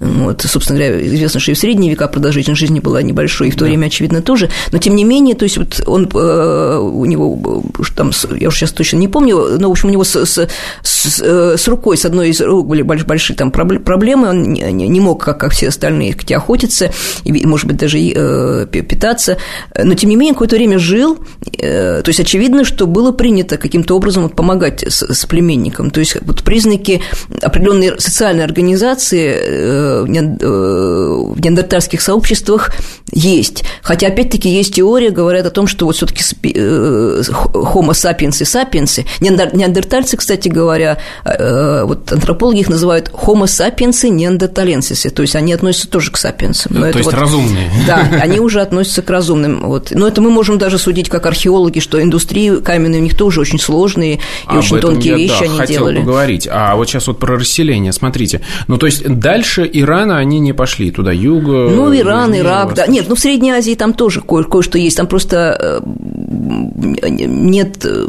вот, собственно говоря, известно, что и в средние века продолжительность жизни была небольшой, и в то да. время, очевидно, тоже, но, тем не менее, то есть, вот он, э, у него, там, я уже сейчас точно не помню, но, в общем, у него с, с, с, э, с рукой, с одной из рук были большие там проблемы, он не, не мог, как, как все остальные, хотя охотиться, и, может быть, даже э, питаться, но, тем не менее, какое-то время жил, то есть, очевидно, что было принято каким-то образом помогать работать с, с племенником. То есть вот признаки определенной социальной организации э, в неандертальских сообществах есть. Хотя, опять-таки, есть теория, говорят о том, что вот все-таки э, homo sapiens и sapiens, неандертальцы, кстати говоря, э, вот антропологи их называют homo sapiens и неандерталенсисы, то есть они относятся тоже к сапиенсам. Но то есть вот, разумные. Да, они уже относятся к разумным. Вот. Но это мы можем даже судить как археологи, что индустрии каменные у них тоже очень сложные и а очень тонкие я, вещи да, они хотел делали. поговорить. А вот сейчас вот про расселение, смотрите. Ну, то есть дальше Ирана они не пошли туда, юг... Ну, Иран, Ирак, да. Нет, ну, в Средней Азии там тоже кое- кое-что есть. Там просто э, нет э,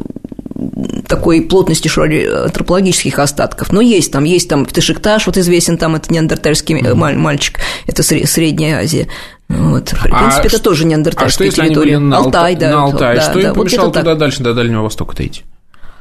такой плотности, что ли, антропологических остатков. Но есть там, есть там Тышикташ, вот известен там, это неандертальский mm-hmm. мальчик, это Средняя Азия. Вот. В а принципе, а это тоже неандертальская а что, если территория. Они были на Алтай, да. На Алтай. Да, что да, им помешало вот туда так. дальше, до Дальнего Востока-то идти?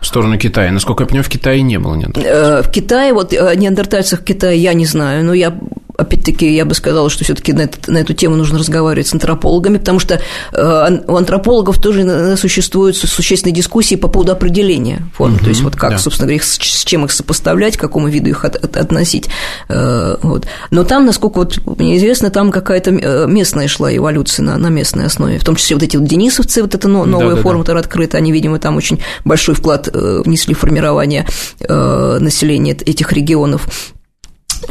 В сторону Китая. Насколько я понимаю, в Китае не было неандертальцев. Э, в Китае, вот о неандертальцах в Китае я не знаю, но я опять-таки, я бы сказала, что все-таки на, на эту тему нужно разговаривать с антропологами, потому что э, у антропологов тоже существуют существенные дискуссии по поводу определения форм, угу, то есть вот как, да. собственно говоря, с, с чем их сопоставлять, к какому виду их от, от, относить. Э, вот. Но там, насколько вот мне известно, там какая-то э, местная шла эволюция на, на местной основе, в том числе вот эти вот денисовцы, вот эта новая да, форма да, да. открыта, они, видимо, там очень большой вклад внесли в формирование населения этих регионов.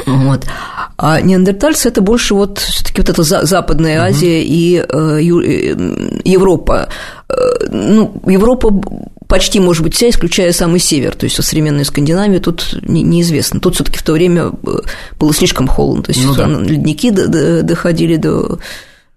Вот. А неандертальцы это больше вот все-таки вот эта Западная Азия угу. и э, Европа. Э, ну, Европа почти, может быть, вся, исключая самый север, то есть современную Скандинавию, тут не, неизвестно. Тут все таки в то время было слишком холодно, то есть ну, да. ледники доходили до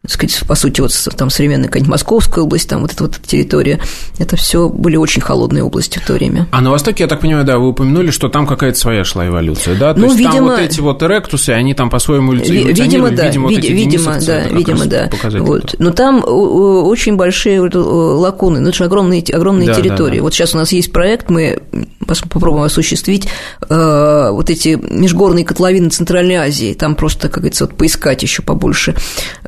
так сказать, по сути, вот там современная какая-нибудь Московская область, там вот эта вот территория, это все были очень холодные области в то время. А на Востоке, я так понимаю, да, вы упомянули, что там какая-то своя шла эволюция, да? То ну, есть видимо, там вот эти вот эректусы, они там по-своему эволюционировали, видимо, да, видимо, вот видимо, да, видимо, да. Вот. Но там очень большие лакуны, ну, это же огромные, огромные да, территории. Да, да. Вот сейчас у нас есть проект, мы попробуем осуществить э, вот эти межгорные котловины Центральной Азии, там просто, как говорится, вот поискать еще побольше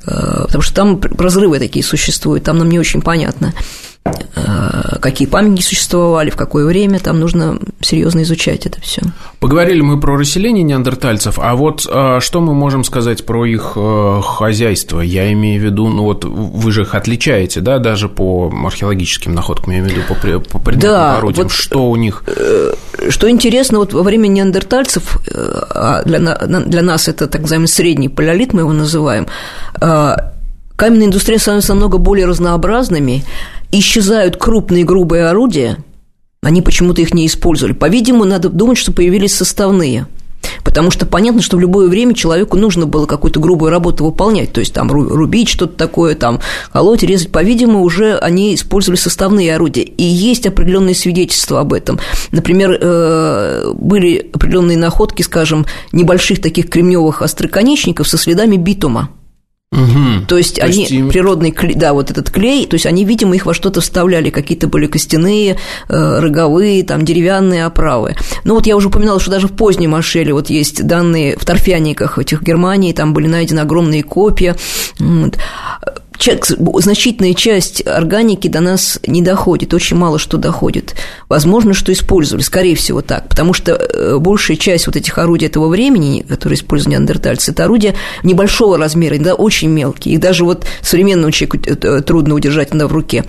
э, потому что там разрывы такие существуют, там нам не очень понятно э, какие памятники существовали, в какое время, там нужно серьезно изучать это все. Поговорили мы про расселение неандертальцев, а вот э, что мы можем сказать про их э, хозяйство? Я имею в виду, ну вот вы же их отличаете, да, даже по археологическим находкам, я имею в виду по, по предметным да, орудиям, вот, что у них? Что интересно, вот во время неандертальцев, а для, для нас это так называемый средний палеолит, мы его называем, каменная индустрия становится намного более разнообразными, исчезают крупные грубые орудия, они почему-то их не использовали. По-видимому, надо думать, что появились составные – Потому что понятно, что в любое время человеку нужно было какую-то грубую работу выполнять, то есть там рубить что-то такое, там колоть, резать. По-видимому, уже они использовали составные орудия. И есть определенные свидетельства об этом. Например, э, были определенные находки, скажем, небольших таких кремневых остроконечников со следами битума. Угу. То есть то они есть им... природный клей, да, вот этот клей, то есть они, видимо, их во что-то вставляли, какие-то были костяные, э, роговые, там деревянные оправы. Ну вот я уже упоминала, что даже в позднем Ашеле вот есть данные в торфяниках этих Германии, там были найдены огромные копья. Вот значительная часть органики до нас не доходит, очень мало что доходит. Возможно, что использовали, скорее всего так, потому что э, большая часть вот этих орудий этого времени, которые использовали неандертальцы, это орудия небольшого размера, иногда очень мелкие, их даже вот современному человеку э, э, трудно удержать иногда в руке.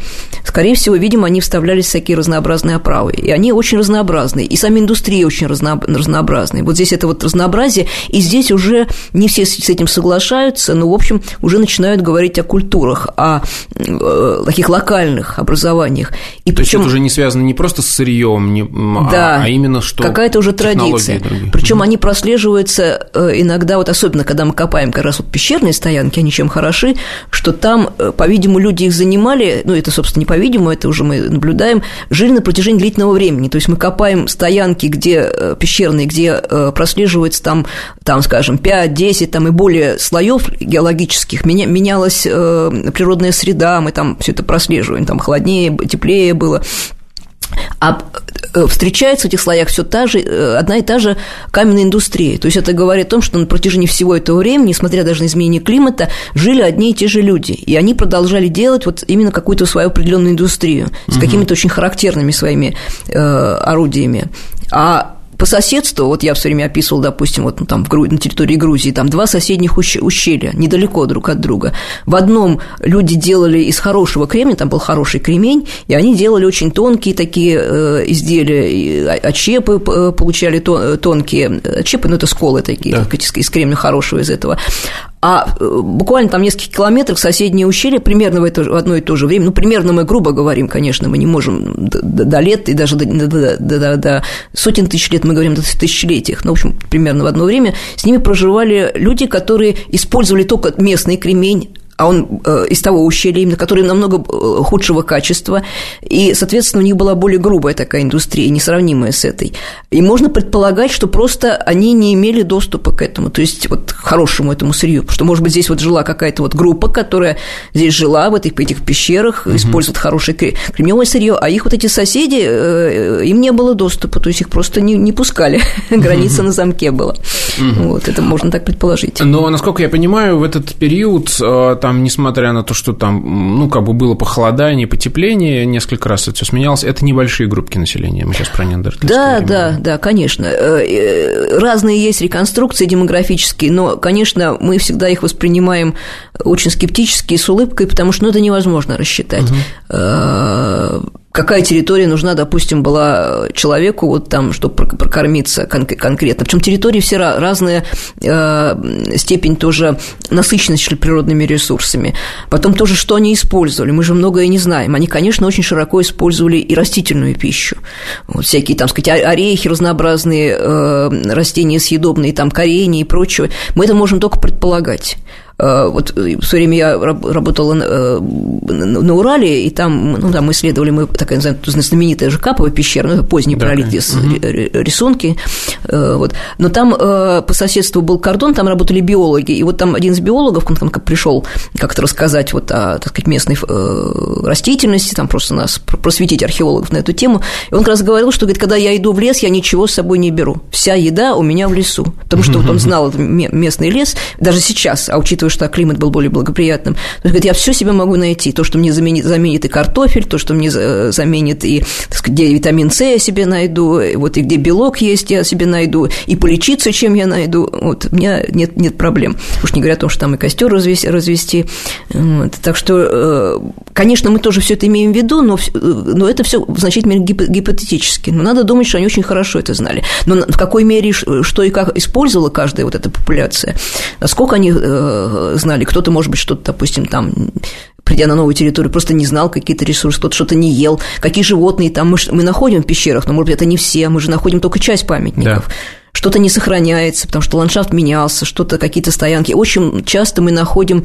Скорее всего, видимо, они вставлялись всякие разнообразные оправы, и они очень разнообразные, и сами индустрии очень разнообразные. Вот здесь это вот разнообразие, и здесь уже не все с этим соглашаются, но, в общем, уже начинают говорить о культуре структурах, о э, таких локальных образованиях. И То причем, есть это уже не связано не просто с сырьем, не, а, да, а, именно что какая-то уже традиция. Причем они прослеживаются э, иногда, вот особенно когда мы копаем как раз вот пещерные стоянки, они чем хороши, что там, э, по-видимому, люди их занимали, ну это, собственно, не по-видимому, это уже мы наблюдаем, жили на протяжении длительного времени. То есть мы копаем стоянки, где пещерные, где прослеживается там, там скажем, 5-10 там и более слоев геологических, менялось природная среда, мы там все это прослеживаем, там холоднее, теплее было. А э, встречается в этих слоях все та же, э, одна и та же каменная индустрия. То есть это говорит о том, что на протяжении всего этого времени, несмотря даже на изменение климата, жили одни и те же люди. И они продолжали делать вот именно какую-то свою определенную индустрию с какими-то очень характерными своими э, орудиями. А по соседству, вот я все время описывал, допустим, вот ну, там в Гру... на территории Грузии, там два соседних ущ... ущелья, недалеко друг от друга. В одном люди делали из хорошего кремня, там был хороший кремень, и они делали очень тонкие такие э, изделия, очепы получали тон, тонкие, очепы, ну, это сколы такие, да. из кремня хорошего из этого а э, буквально там несколько километров соседнее ущелье примерно в, это, в одно и то же время, ну, примерно мы грубо говорим, конечно, мы не можем до, до лет и даже до, до, до, до сотен тысяч лет, мы говорим до тысячелетиях, ну, в общем, примерно в одно время, с ними проживали люди, которые использовали только местный кремень, а он э, из того ущелья, именно который намного э, худшего качества, и, соответственно, у них была более грубая такая индустрия, несравнимая с этой. И можно предполагать, что просто они не имели доступа к этому, то есть вот к хорошему этому сырью, что, может быть, здесь вот жила какая-то вот группа, которая здесь жила в этих, этих пещерах, угу. использует хорошее кремниевое сырье, а их вот эти соседи, э, им не было доступа, то есть их просто не, не пускали, граница на замке была. Вот, это можно так предположить. Но, насколько я понимаю, в этот период там там, несмотря на то, что там, ну, как бы было похолодание, потепление, несколько раз это все сменялось, это небольшие группки населения, мы сейчас про неандертальское Да, время. да, да, конечно. Э, э, разные есть реконструкции демографические, но, конечно, мы всегда их воспринимаем очень скептически и с улыбкой, потому что ну, это невозможно рассчитать. Угу какая территория нужна, допустим, была человеку вот там, чтобы прокормиться кон- конкретно. Причем территории все разная э, степень тоже насыщенности природными ресурсами. Потом тоже, что они использовали, мы же многое не знаем. Они, конечно, очень широко использовали и растительную пищу. Вот всякие, там, сказать, орехи, разнообразные э, растения съедобные, там, коренья и прочее. Мы это можем только предполагать. Э, вот э, в свое время я работала э, на Урале, и там, ну, там исследовали мы такая знаменитая Жакапова пещера, ну, это поздние да, пролитые угу. рисунки, вот. Но там по соседству был кордон, там работали биологи, и вот там один из биологов, он там пришел как-то рассказать вот о, так сказать, местной растительности, там просто нас просветить археологов на эту тему, и он как раз говорил, что, говорит, когда я иду в лес, я ничего с собой не беру, вся еда у меня в лесу, потому что вот он знал местный лес, даже сейчас, а учитывая, что климат был более благоприятным. То есть, говорит, я все себе могу найти. То, что мне заменит, заменит и картофель, то, что мне заменит и, так сказать, где витамин С я себе найду, и вот и где белок есть, я себе найду, и полечиться, чем я найду. Вот, у меня нет, нет проблем. Уж не говоря о том, что там и костер развести. развести. Вот. Так что, э, конечно, мы тоже все это имеем в виду, но, но это все в значительной мере гипотетически. Но надо думать, что они очень хорошо это знали. Но в какой мере, что и как использовала каждая вот эта популяция, насколько они э, знали. Кто-то, может быть, что-то, допустим, там придя на новую территорию, просто не знал какие-то ресурсы, кто-то что-то не ел, какие животные там мы, мы находим в пещерах, но, может быть, это не все, мы же находим только часть памятников. Да что-то не сохраняется, потому что ландшафт менялся, что-то, какие-то стоянки. Очень часто мы находим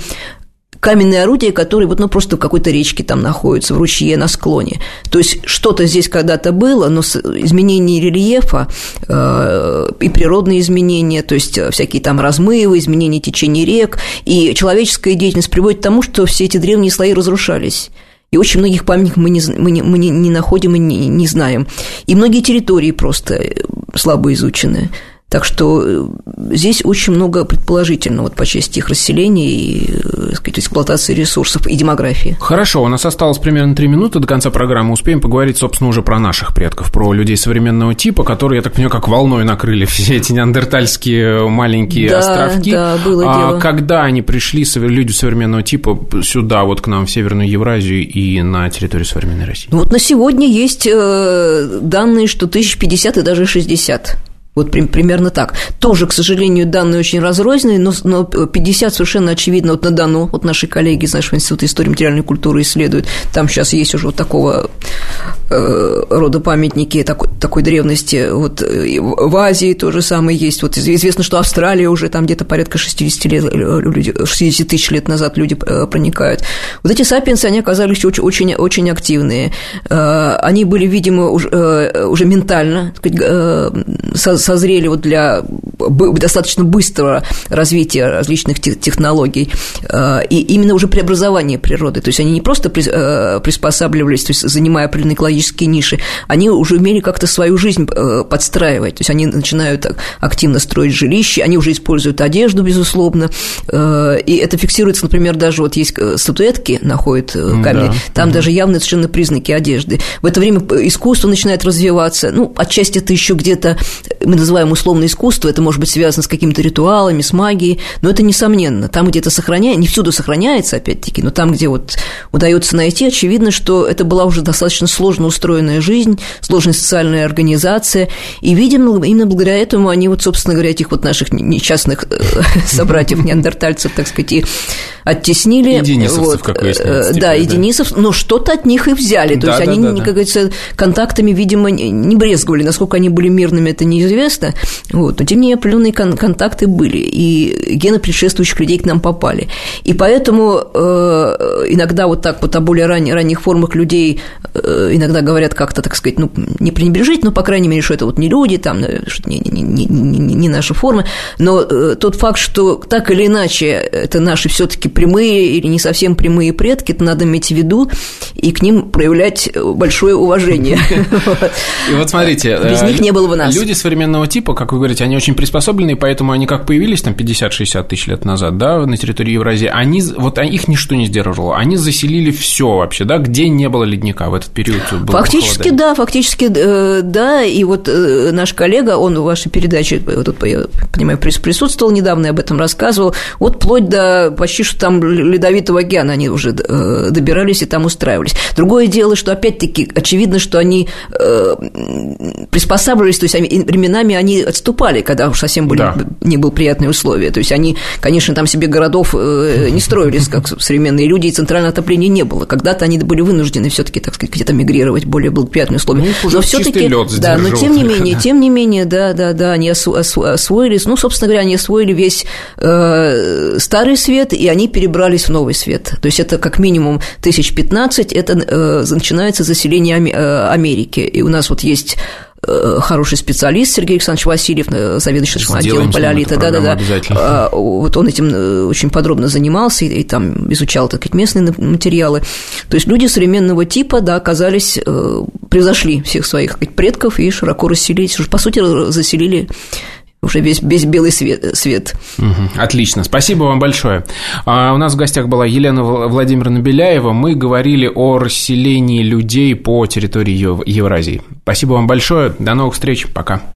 каменные орудия, которые вот, ну, просто в какой-то речке там находятся, в ручье, на склоне. То есть что-то здесь когда-то было, но изменение рельефа э, и природные изменения, то есть э, всякие там размывы, изменения течения рек, и человеческая деятельность приводит к тому, что все эти древние слои разрушались. И очень многих памятников мы не, мы не, мы не, находим и не, не знаем. И многие территории просто э, слабо изучены. Так что э, здесь очень много предположительного вот, по части их расселения и э, сказать, эксплуатации ресурсов и демографии. Хорошо, у нас осталось примерно три минуты до конца программы. Успеем поговорить, собственно, уже про наших предков, про людей современного типа, которые, я так понимаю, как волной накрыли все эти неандертальские маленькие да, островки. Да, было а дело. Когда они пришли, люди современного типа, сюда, вот к нам, в Северную Евразию и на территорию современной России? Ну, вот на сегодня есть э, данные, что 1050 и даже 60 вот при, примерно так. Тоже, к сожалению, данные очень разрозненные, но, но 50 совершенно очевидно вот на Дону, вот наши коллеги из нашего института истории материальной культуры исследуют, там сейчас есть уже вот такого э, рода памятники такой, такой древности, вот в Азии то же самое есть, вот известно, что Австралия уже там где-то порядка 60 лет, люди, 60 тысяч лет назад люди э, проникают. Вот эти сапиенсы, они оказались очень, очень, очень активные, э, они были, видимо, уже, э, уже ментально, так сказать, созрели вот для достаточно быстрого развития различных технологий э, и именно уже преобразования природы. То есть они не просто э, приспосабливались, то есть занимая определенные экологические ниши, они уже умели как-то свою жизнь э, подстраивать. То есть они начинают активно строить жилища, они уже используют одежду, безусловно. И это фиксируется, например, даже вот есть статуэтки, находят камни, да. там угу. даже явные совершенно признаки одежды. В это время искусство начинает развиваться. Ну, отчасти это еще где-то мы называем условное искусство, это может быть связано с какими-то ритуалами, с магией, но это несомненно. Там где-то сохраняется, не всюду сохраняется, опять-таки, но там, где вот удается найти, очевидно, что это была уже достаточно сложно устроенная жизнь, сложная социальная организация, и, видимо, именно благодаря этому они вот, собственно говоря, этих вот наших несчастных э, собратьев, неандертальцев, так сказать, и оттеснили. И денисовцев вот, какой э, Да, и денисов, но что-то от них и взяли, то есть они, как говорится, контактами, видимо, не брезговали, насколько они были мирными, это неизвестно, известно, вот, но тем не менее определенные кон- контакты были, и гены предшествующих людей к нам попали. И поэтому э, иногда вот так вот о более ран- ранних формах людей э, иногда говорят как-то, так сказать, ну, не пренебрежить, но, по крайней мере, что это вот не люди, там, э, что не, не, не, не, не наши формы, но э, тот факт, что так или иначе это наши все таки прямые или не совсем прямые предки, это надо иметь в виду и к ним проявлять большое уважение. И вот смотрите, без них не было бы нас. Люди современного современного типа, как вы говорите, они очень приспособлены, поэтому они как появились там 50-60 тысяч лет назад, да, на территории Евразии, они, вот их ничто не сдерживало. они заселили все вообще, да? Где не было ледника в этот период? Фактически, да, фактически, э, да. И вот э, наш коллега, он в вашей передаче, вот, я понимаю, присутствовал недавно, я об этом рассказывал. Вот вплоть до почти что там ледовитого океана они уже э, добирались и там устраивались. Другое дело, что опять-таки очевидно, что они приспосабливались, то есть временами они отступали, когда уж совсем были, да. не было приятные условия. То есть они, конечно, там себе городов не строились, как современные люди, и центрального отопления не было. Когда-то они были вынуждены все-таки, так сказать, где-то мигрировать более благоприятные условия. Ну, но все-таки, да, но тем не менее, тем не менее, да, да, да, они освоились. Ну, собственно говоря, они освоили весь э, старый свет, и они перебрались в новый свет. То есть это как минимум тысяч пятнадцать, это э, начинается заселение э, Америки. И у нас вот есть Э, хороший специалист Сергей Александрович Васильев, э, заведующий отделом палеолита. Да, да, да. Вот он этим э, очень подробно занимался и, и там изучал так сказать, местные материалы. То есть люди современного типа, да, оказались, превзошли всех своих сказать, предков и широко расселились, по сути, заселили уже весь, весь белый свет. свет. Угу, отлично, спасибо вам большое. А, у нас в гостях была Елена Владимировна Беляева. Мы говорили о расселении людей по территории Евразии. Спасибо вам большое. До новых встреч. Пока.